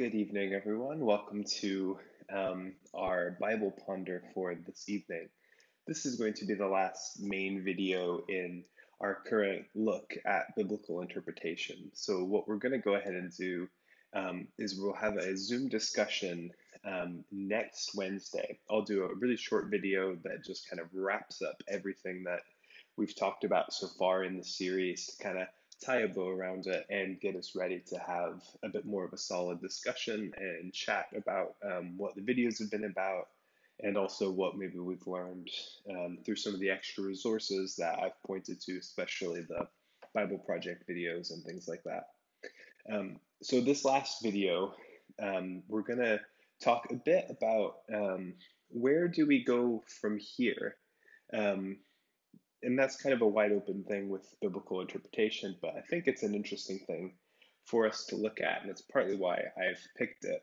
Good evening, everyone. Welcome to um, our Bible Ponder for this evening. This is going to be the last main video in our current look at biblical interpretation. So, what we're going to go ahead and do um, is we'll have a Zoom discussion um, next Wednesday. I'll do a really short video that just kind of wraps up everything that we've talked about so far in the series to kind of tie a bow around it and get us ready to have a bit more of a solid discussion and chat about um, what the videos have been about and also what maybe we've learned um, through some of the extra resources that I've pointed to, especially the Bible Project videos and things like that. Um, so, this last video, um, we're going to talk a bit about um, where do we go from here um, and that's kind of a wide open thing with biblical interpretation, but I think it's an interesting thing for us to look at, and it's partly why I've picked it.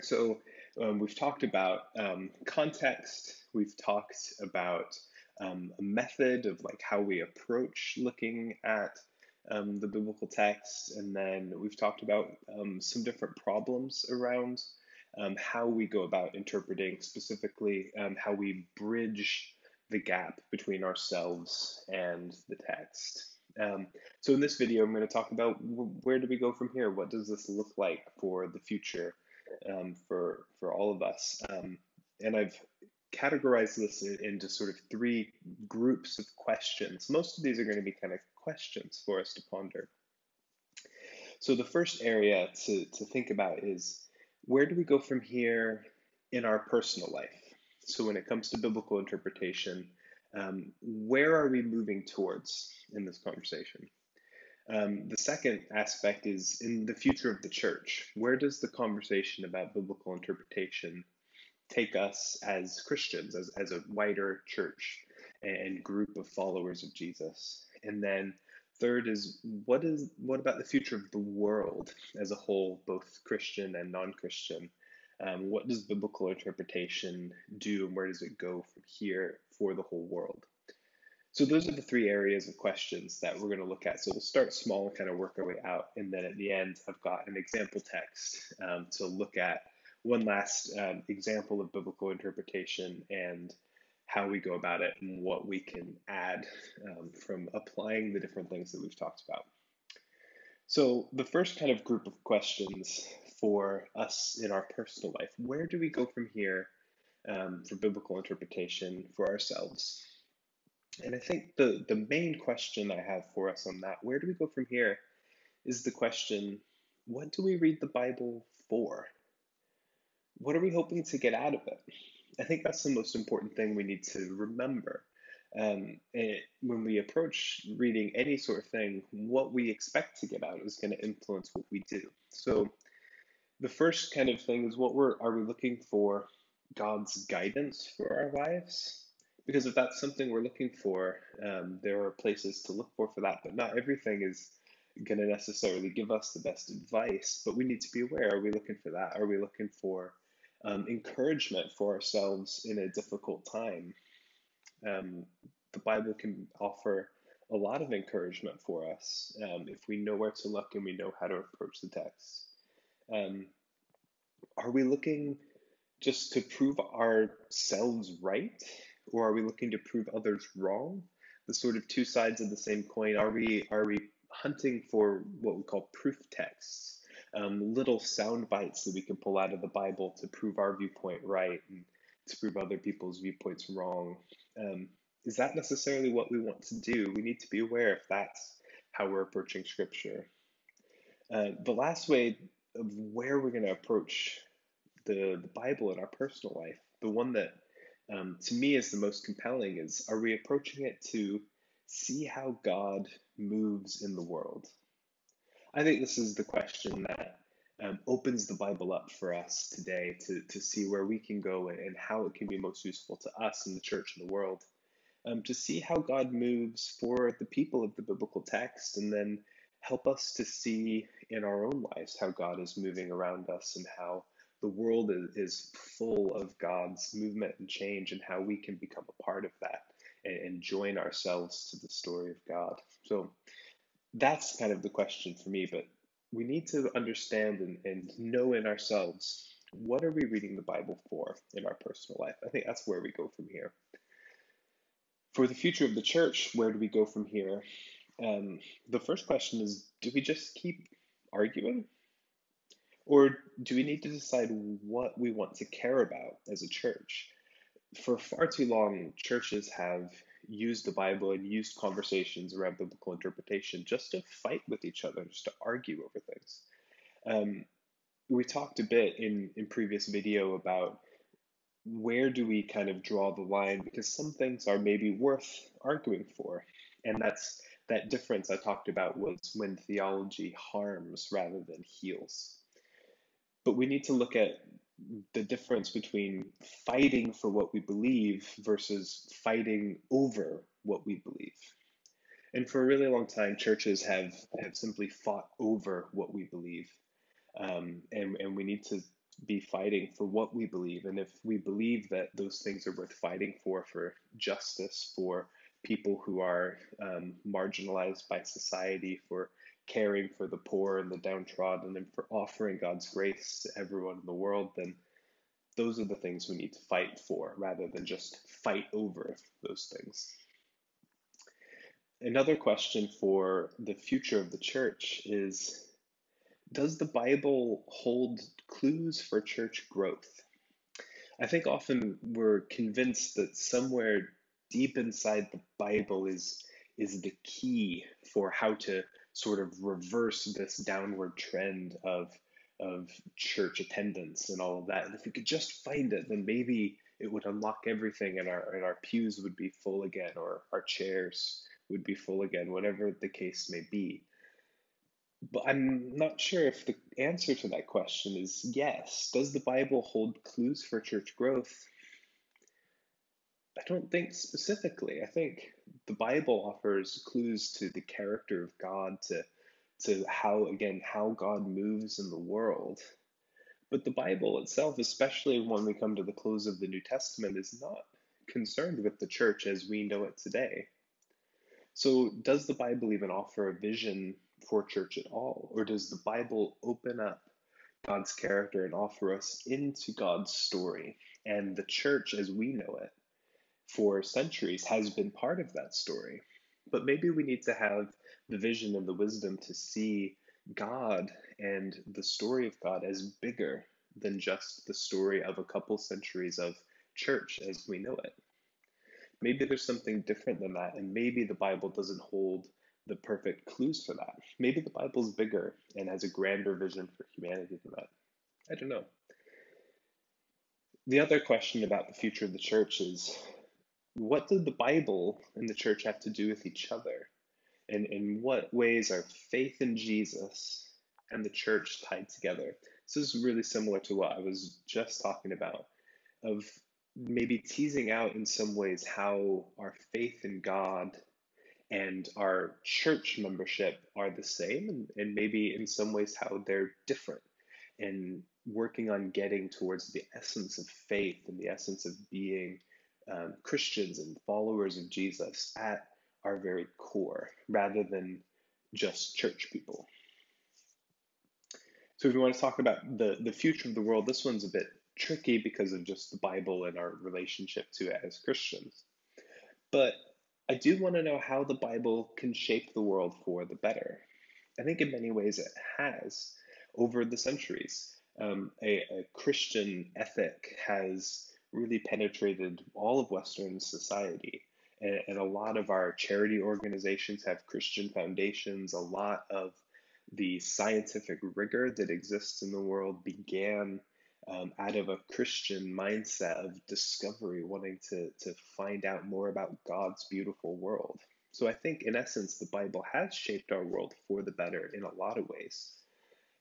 So, um, we've talked about um, context, we've talked about um, a method of like how we approach looking at um, the biblical text, and then we've talked about um, some different problems around um, how we go about interpreting, specifically how we bridge the gap between ourselves and the text. Um, so in this video, I'm going to talk about where do we go from here? What does this look like for the future um, for for all of us? Um, and I've categorized this into sort of three groups of questions. Most of these are going to be kind of questions for us to ponder. So the first area to, to think about is where do we go from here in our personal life? So, when it comes to biblical interpretation, um, where are we moving towards in this conversation? Um, the second aspect is in the future of the church. Where does the conversation about biblical interpretation take us as Christians, as, as a wider church and group of followers of Jesus? And then third is what is what about the future of the world as a whole, both Christian and non-Christian? Um, what does biblical interpretation do, and where does it go from here for the whole world? So those are the three areas of questions that we're going to look at. So we'll start small and kind of work our way out, and then at the end, I've got an example text um, to look at one last um, example of biblical interpretation and how we go about it and what we can add um, from applying the different things that we've talked about. So the first kind of group of questions for us in our personal life. Where do we go from here um, for biblical interpretation for ourselves? And I think the, the main question I have for us on that, where do we go from here, is the question what do we read the Bible for? What are we hoping to get out of it? I think that's the most important thing we need to remember. Um, it, when we approach reading any sort of thing, what we expect to get out is going to influence what we do. So, the first kind of thing is what we're are we looking for God's guidance for our lives? Because if that's something we're looking for, um, there are places to look for for that. But not everything is going to necessarily give us the best advice. But we need to be aware: are we looking for that? Are we looking for um, encouragement for ourselves in a difficult time? Um, the Bible can offer a lot of encouragement for us um, if we know where to look and we know how to approach the text. Um, are we looking just to prove ourselves right, or are we looking to prove others wrong? The sort of two sides of the same coin. Are we are we hunting for what we call proof texts, um, little sound bites that we can pull out of the Bible to prove our viewpoint right and to prove other people's viewpoints wrong? Um, is that necessarily what we want to do? We need to be aware if that's how we're approaching Scripture. Uh, the last way of where we're going to approach the, the Bible in our personal life, the one that um, to me is the most compelling is are we approaching it to see how God moves in the world? I think this is the question that um, opens the Bible up for us today to, to see where we can go and, how it can be most useful to us in the church and the world. Um, to see how God moves for the people of the biblical text and then help us to see in our own lives how God is moving around us and how the world is, is full of God's movement and change and how we can become a part of that and, and join ourselves to the story of God. So that's kind of the question for me. But we need to understand and, and know in ourselves what are we reading the Bible for in our personal life? I think that's where we go from here. For the future of the church, where do we go from here? Um, the first question is do we just keep arguing? Or do we need to decide what we want to care about as a church? For far too long, churches have used the Bible and used conversations around biblical interpretation just to fight with each other, just to argue over things. Um, we talked a bit in, in previous video about where do we kind of draw the line because some things are maybe worth arguing for and that's that difference i talked about was when theology harms rather than heals but we need to look at the difference between fighting for what we believe versus fighting over what we believe and for a really long time churches have have simply fought over what we believe um, and and we need to be fighting for what we believe. And if we believe that those things are worth fighting for, for justice, for people who are um, marginalized by society, for caring for the poor and the downtrodden, and for offering God's grace to everyone in the world, then those are the things we need to fight for rather than just fight over those things. Another question for the future of the church is does the Bible hold clues for church growth? I think often we're convinced that somewhere deep inside the Bible is is the key for how to sort of reverse this downward trend of of church attendance and all of that. And if we could just find it, then maybe it would unlock everything and our and our pews would be full again or our chairs would be full again, whatever the case may be. But I'm not sure if the answer to that question is yes. Does the Bible hold clues for church growth? I don't think specifically. I think the Bible offers clues to the character of God, to to how again how God moves in the world. But the Bible itself, especially when we come to the close of the New Testament, is not concerned with the church as we know it today. So, does the Bible even offer a vision for church at all? Or does the Bible open up God's character and offer us into God's story? And the church, as we know it, for centuries has been part of that story. But maybe we need to have the vision and the wisdom to see God and the story of God as bigger than just the story of a couple centuries of church as we know it. Maybe there's something different than that, and maybe the Bible doesn't hold the perfect clues for that. Maybe the Bible's bigger and has a grander vision for humanity than that. I don't know. The other question about the future of the church is what did the Bible and the church have to do with each other? And in what ways are faith in Jesus and the church tied together? This is really similar to what I was just talking about of maybe teasing out in some ways how our faith in God and our church membership are the same, and, and maybe in some ways how they're different, and working on getting towards the essence of faith and the essence of being um, Christians and followers of Jesus at our very core, rather than just church people. So, if we want to talk about the, the future of the world, this one's a bit tricky because of just the Bible and our relationship to it as Christians. But I do want to know how the Bible can shape the world for the better. I think in many ways it has over the centuries. Um, a, a Christian ethic has really penetrated all of Western society. And, and, a lot of our charity organizations have Christian foundations. A lot of the scientific rigor that exists in the world began um, out of a Christian mindset of discovery, wanting to, to find out more about God's beautiful world. So I think, in essence, the Bible has shaped our world for the better in a lot of ways.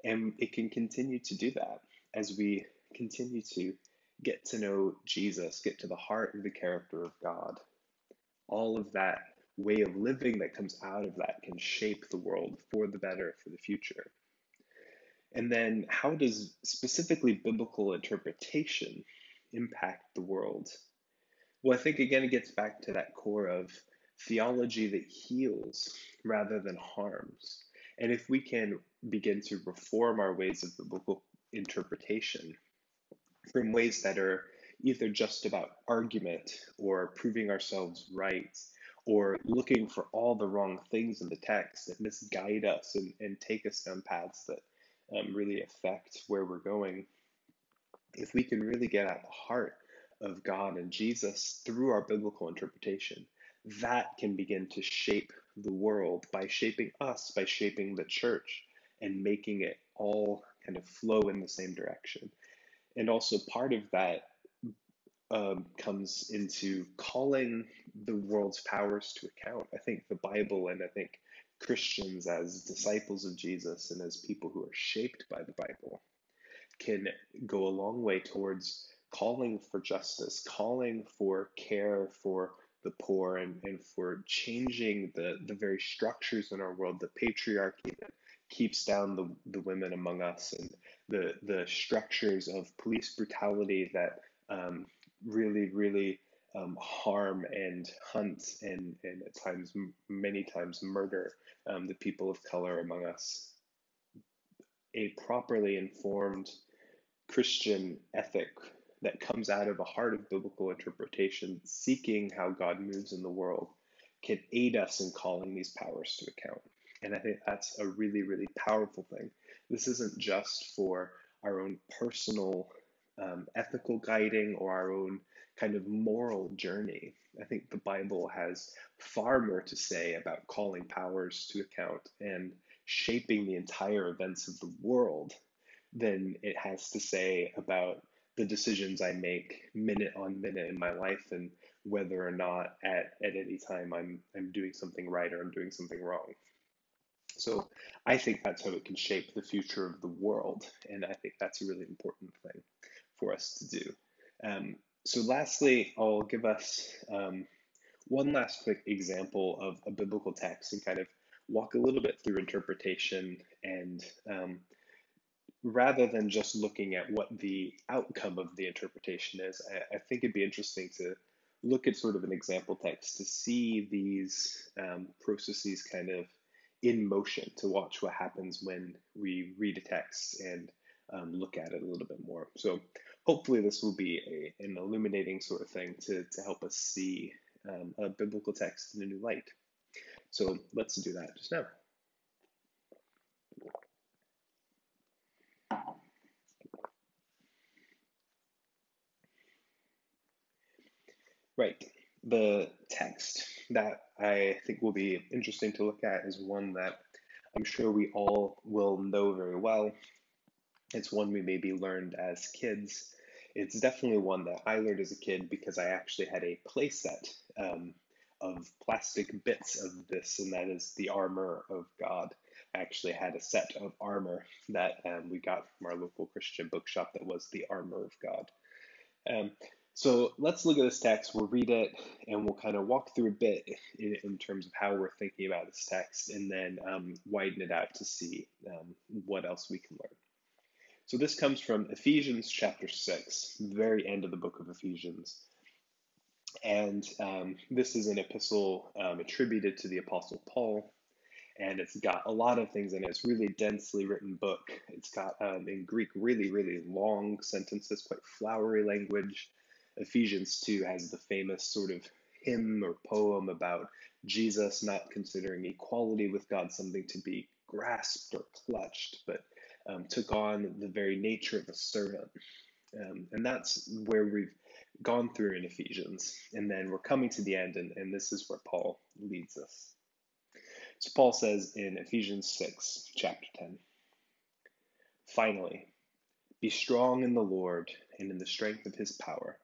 And it can continue to do that as we continue to get to know Jesus, get to the heart of the character of God. All of that way of living that comes out of that can shape the world for the better for the future. And then, how does specifically biblical interpretation impact the world? Well, I think again, it gets back to that core of theology that heals rather than harms. And if we can begin to reform our ways of biblical interpretation from ways that are either just about argument or proving ourselves right or looking for all the wrong things in the text that misguide us and, and take us down paths that um, really affect where we're going. If we can really get at the heart of God and Jesus through our biblical interpretation, that can begin to shape the world by shaping us, by shaping the church, and making it all kind of flow in the same direction. And also, part of that um, comes into calling the world's powers to account. I think the Bible and I think Christians, as disciples of Jesus and as people who are shaped by the Bible, can go a long way towards calling for justice, calling for care for the poor, and, and for changing the, the very structures in our world, the patriarchy that keeps down the, the women among us, and the, the structures of police brutality that um, really, really um, harm and hunt and, and at times, many times, murder um, the people of color among us. A properly informed Christian ethic that comes out of a heart of biblical interpretation, seeking how God moves in the world, can aid us in calling these powers to account. And I think that's a really, really powerful thing. This isn't just for our own personal um, ethical guiding or our own kind of moral journey. I think the Bible has far more to say about calling powers to account and shaping the entire events of the world than it has to say about the decisions I make minute on minute in my life and whether or not at, at any time I'm, I'm doing something right or I'm doing something wrong. So I think that's how it can shape the future of the world. And I think that's a really important thing for us to do. Um, so, lastly, I'll give us um, one last quick example of a biblical text and kind of walk a little bit through interpretation and um, rather than just looking at what the outcome of the interpretation is, I, I, think it'd be interesting to look at sort of an example text to see these um, processes kind of in motion, to watch what happens when we read a text and um, look at it a little bit more. So hopefully this will be a, an illuminating sort of thing to, to help us see um, a biblical text in a new light. So let's do that just now. Right. The text that I think will be interesting to look at is one that I'm sure we all will know very well. It's one we maybe learned as kids. It's definitely one that I learned as a kid because I actually had a playset um, of plastic bits of this, and that is the armor of God. I actually had a set of armor that um, we got from our local Christian bookshop that was the armor of God. Um, so let's look at this text. We'll read it and we'll kind of walk through a bit in, in terms of how we're thinking about this text and then um, widen it out to see um, what else we can learn. So this comes from Ephesians chapter 6, the very end of the book of Ephesians. And um, this is an epistle um, attributed to the Apostle Paul. And it's got a lot of things in it. It's really densely written book. It's got, um, in Greek, really, really long sentences, quite flowery language. Ephesians 2 has the famous sort of hymn or poem about Jesus not considering equality with God something to be grasped or clutched, but um, took on the very nature of a servant. Um, and that's where we've gone through in Ephesians. And then we're coming to the end, and, and this is where Paul leads us. So Paul says in Ephesians 6, chapter 10 Finally, be strong in the Lord and in the strength of his power.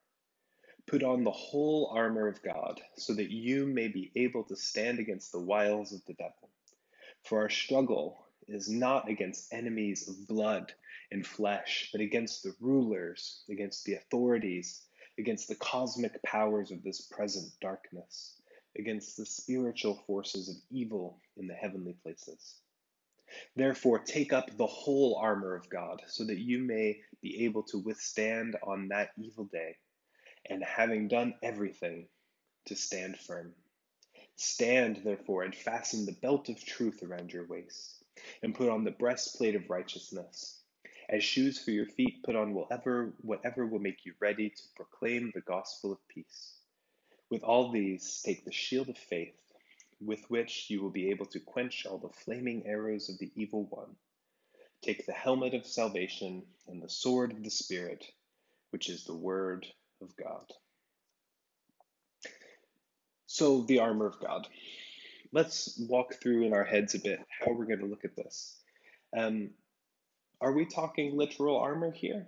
Put on the whole armor of God, so that you may be able to stand against the wiles of the devil. For our struggle is not against enemies of blood and flesh, but against the rulers, against the authorities, against the cosmic powers of this present darkness, against the spiritual forces of evil in the heavenly places. Therefore, take up the whole armor of God, so that you may be able to withstand on that evil day and having done everything, to stand firm. Stand, therefore, and fasten the belt of truth around your waist, and put on the breastplate of righteousness. As shoes for your feet, put on whatever, whatever will make you ready to proclaim the gospel of peace. With all these, take the shield of faith, with which you will be able to quench all the flaming arrows of the evil one. Take the helmet of salvation and the sword of the Spirit, which is the word of God. So, the armor of God let's walk through in our heads a bit how we're going to look at this. Um, are we talking literal armor here?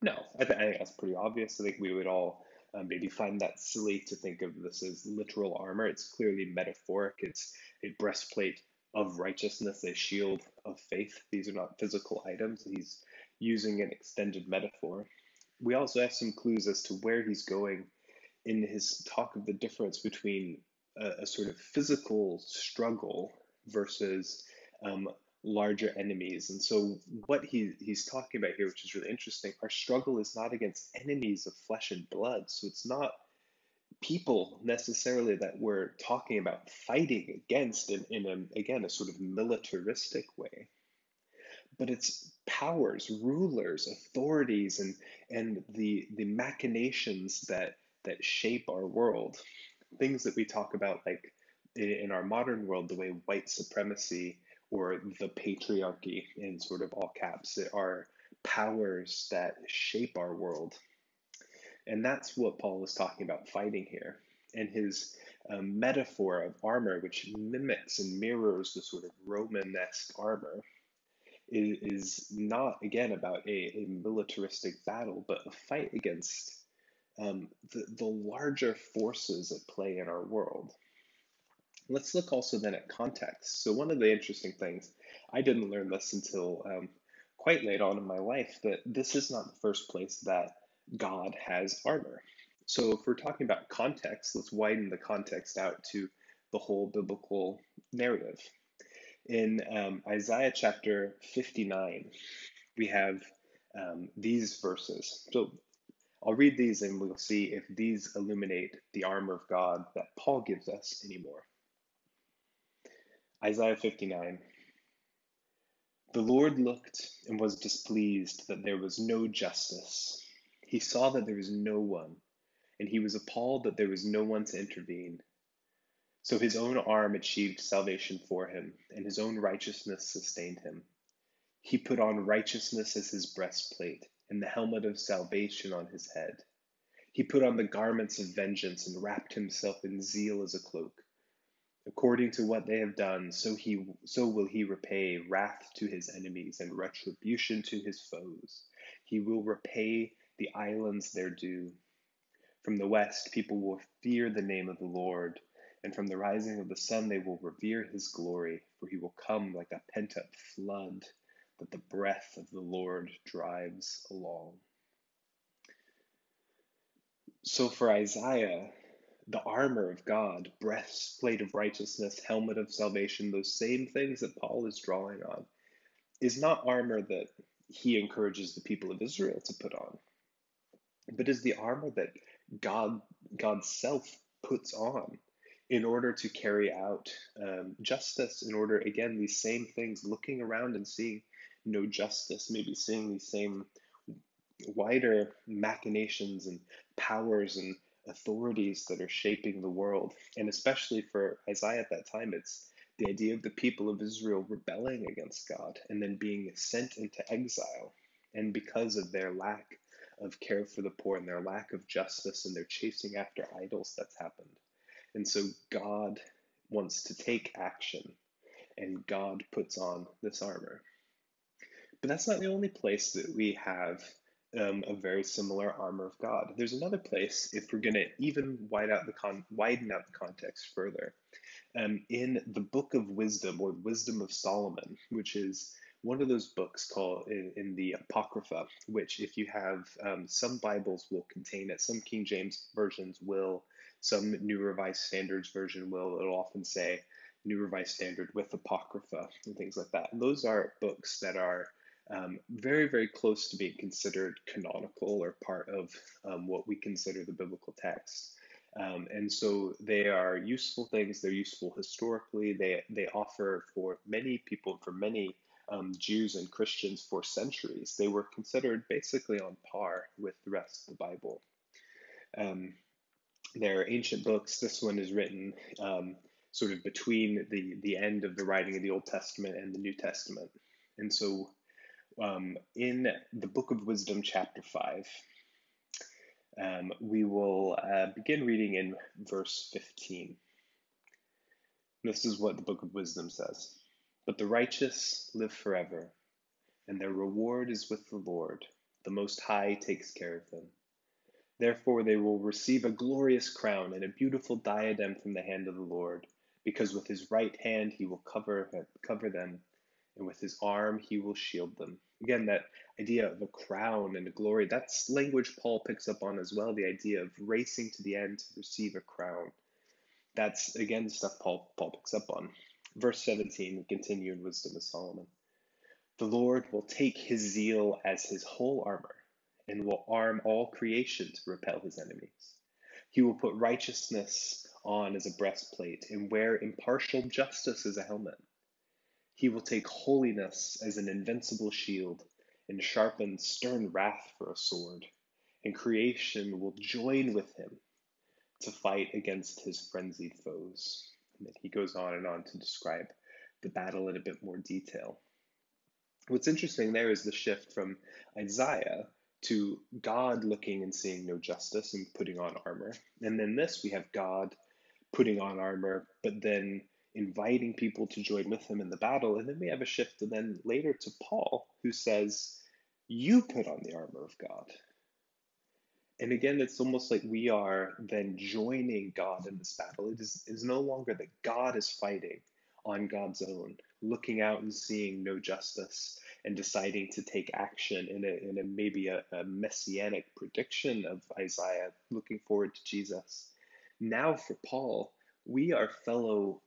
No, I, th- I, think that's pretty obvious. I think we would all um, maybe find that silly to think of this as literal armor. It's clearly metaphoric. It's a breastplate of righteousness, a shield of faith. These are not physical items. He's using an extended metaphor. We also have some clues as to where he's going in his talk of the difference between a, a sort of physical struggle versus um, larger enemies. And so, what he, he's talking about here, which is really interesting, our struggle is not against enemies of flesh and blood. So, it's not people necessarily that we're talking about fighting against in, in a, again, a sort of militaristic way. But it's powers, rulers, authorities, and, and the, the machinations that, that shape our world things that we talk about, like in our modern world, the way white supremacy or the patriarchy, in sort of all caps, are powers that shape our world. And that's what Paul is talking about fighting here. And his um, metaphor of armor, which mimics and mirrors the sort of Romanesque armor, is, not, again, about a, a militaristic battle, but a fight against um, the, the larger forces at play in our world. Let's look also then at context. So, one of the interesting things, I didn't learn this until um, quite late on in my life, that this is not the first place that God has armor. So, if we're talking about context, let's widen the context out to the whole biblical narrative. In um, Isaiah chapter 59, we have um, these verses. So, I'll read these and we'll see if these illuminate the armor of God that Paul gives us anymore. Isaiah 59. The Lord looked and was displeased that there was no justice. He saw that there was no one, and he was appalled that there was no one to intervene. So his own arm achieved salvation for him, and his own righteousness sustained him. He put on righteousness as his breastplate and the helmet of salvation on his head. He put on the garments of vengeance and wrapped himself in zeal as a cloak. According to what they have done, so he so will he repay wrath to his enemies and retribution to his foes. He will repay the islands their due. From the west, people will fear the name of the Lord, and from the rising of the sun, they will revere his glory, for he will come like a pent up flood that the breath of the Lord drives along. So for Isaiah, the armor of God, breastplate of righteousness, helmet of salvation, those same things that Paul is drawing on, is not armor that he encourages the people of Israel to put on, but is the armor that God God's self puts on in order to carry out um, justice, in order, again, these same things, looking around and seeing no justice, maybe seeing these same wider machinations and powers and authorities that are shaping the world. And especially for Isaiah at that time, it's the idea of the people of Israel rebelling against God and then being sent into exile. And because of their lack of care for the poor and their lack of justice and their chasing after idols, that's happened. And so God wants to take action, and God puts on this armor. But that's not the only place that we have um, a very similar armor of God. There's another place, if we're going to even widen out the con- widen out the context further, um, in the Book of Wisdom or Wisdom of Solomon, which is one of those books called in, in the Apocrypha, which if you have um, some Bibles will contain it, some King James versions will, some New Revised Standards version will. It'll often say New Revised Standard with Apocrypha and things like that. And those are books that are um, very, very close to being considered canonical or part of um, what we consider the biblical text. Um, and so they are useful things. They're useful historically. They they offer for many people, for many um, Jews and Christians for centuries. They were considered basically on par with the rest of the Bible. Um, they're ancient books. This one is written um, sort of between the the end of the writing of the Old Testament and the New Testament. And so, um, in the Book of Wisdom, chapter five. Um, we will uh, begin reading in verse 15. This is what the Book of Wisdom says But the righteous live forever, and their reward is with the Lord. The Most High takes care of them. Therefore, they will receive a glorious crown and a beautiful diadem from the hand of the Lord, because with his right hand he will cover, cover them, and with his arm he will shield them. Again, that idea of a crown and a glory, that's language Paul picks up on as well, the idea of racing to the end to receive a crown. That's, again, stuff Paul, Paul picks up on. Verse 17, we continue in Wisdom of Solomon. The Lord will take his zeal as his whole armor and will arm all creation to repel his enemies. He will put righteousness on as a breastplate and wear impartial justice as a helmet. He will take holiness as an invincible shield and sharpen stern wrath for a sword, and creation will join with him to fight against his frenzied foes. And then he goes on and on to describe the battle in a bit more detail. What's interesting there is the shift from Isaiah to God looking and seeing no justice and putting on armor. And then this, we have God putting on armor, but then inviting people to join with him in the battle. And then we have a shift and then later to Paul, who says, You put on the armor of God. And again, it's almost like we are then joining God in this battle. It is, it is no longer that God is fighting on God's own, looking out and seeing no justice and deciding to take action in a, in a maybe a, a messianic prediction of Isaiah, looking forward to Jesus. Now, for Paul, we are fellow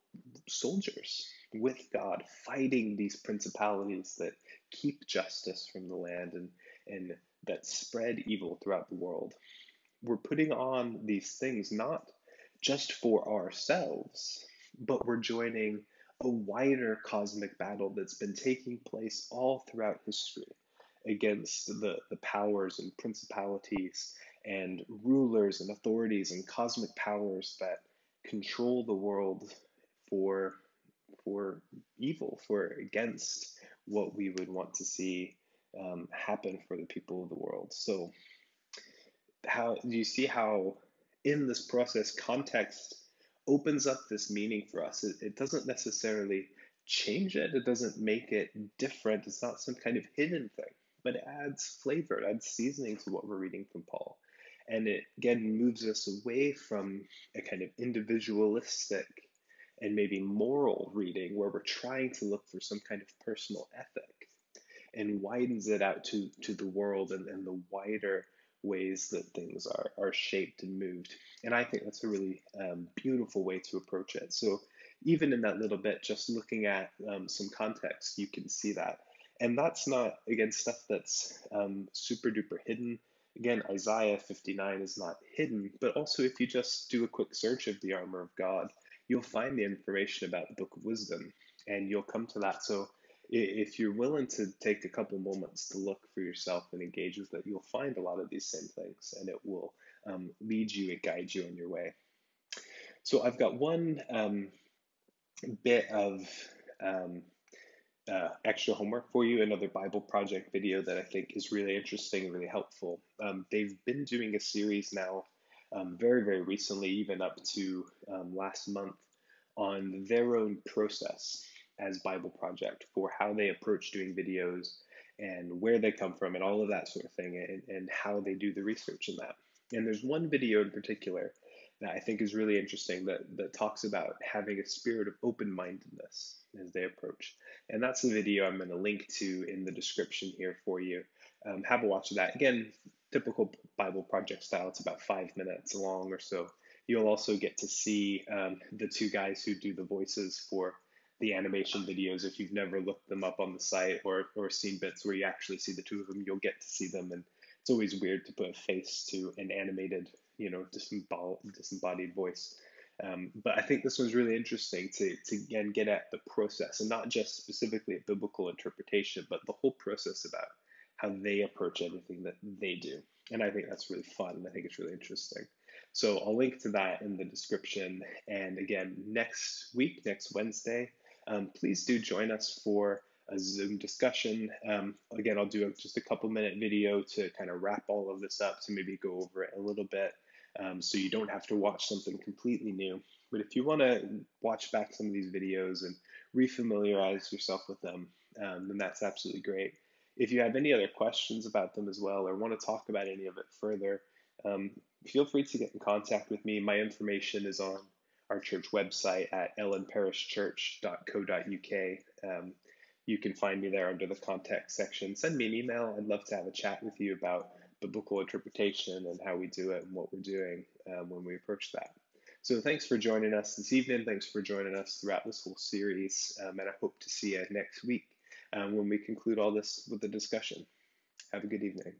soldiers with God, fighting these principalities that keep justice from the land and, and that spread evil throughout the world. We're putting on these things not just for ourselves, but we're joining a wider cosmic battle that's been taking place all throughout history against the, the powers and principalities and rulers and authorities and cosmic powers that control the world for for evil, for against what we would want to see um, happen for the people of the world. So, how do you see how in this process context opens up this meaning for us? It, it doesn't necessarily change it. It doesn't make it different. It's not some kind of hidden thing, but it adds flavor. It adds seasoning to what we're reading from Paul. And it again moves us away from a kind of individualistic and maybe moral reading where we're trying to look for some kind of personal ethic and widens it out to, to the world and, and the wider ways that things are, are shaped and moved. And I think that's a really um, beautiful way to approach it. So, even in that little bit, just looking at um, some context, you can see that. And that's not, again, stuff that's um, super duper hidden. Again, Isaiah 59 is not hidden, but also if you just do a quick search of the armor of God, you'll find the information about the Book of Wisdom and you'll come to that. So if you're willing to take a couple moments to look for yourself and engage with it, you'll find a lot of these same things and it will um, lead you and guide you on your way. So I've got one um, bit of um, uh, extra homework for you, another Bible project video that I think is really interesting and really helpful. Um, they've been doing a series now um, very, very recently, even up to um, last month, on their own process as Bible Project for how they approach doing videos and where they come from and all of that sort of thing and, and how they do the research in that. And there's one video in particular that I think is really interesting that, that talks about having a spirit of open mindedness as they approach. And that's the video I'm going to link to in the description here for you. Um, have a watch of that. Again, typical Bible project style, it's about five minutes long or so. You'll also get to see um, the two guys who do the voices for the animation videos. If you've never looked them up on the site or, or seen bits where you actually see the two of them, you'll get to see them. And it's always weird to put a face to an animated you know, disembodied voice. Um, but I think this one's really interesting to, to again get at the process and not just specifically a biblical interpretation, but the whole process about how they approach everything that they do. And I think that's really fun. And I think it's really interesting. So I'll link to that in the description. And again, next week, next Wednesday, um, please do join us for a Zoom discussion. Um, again, I'll do a, just a couple minute video to kind of wrap all of this up to maybe go over it a little bit um, so you don't have to watch something completely new. But if you want to watch back some of these videos and refamiliarize yourself with them, um, then that's absolutely great. If you have any other questions about them as well or want to talk about any of it further, um, feel free to get in contact with me. My information is on our church website at ellenparishchurch.co.uk. Um, you can find me there under the contact section. Send me an email. I'd love to have a chat with you about biblical interpretation and how we do it and what we're doing um, when we approach that. So thanks for joining us this evening. Thanks for joining us throughout this whole series. Um, and I hope to see you next week um, when we conclude all this with the discussion. Have a good evening.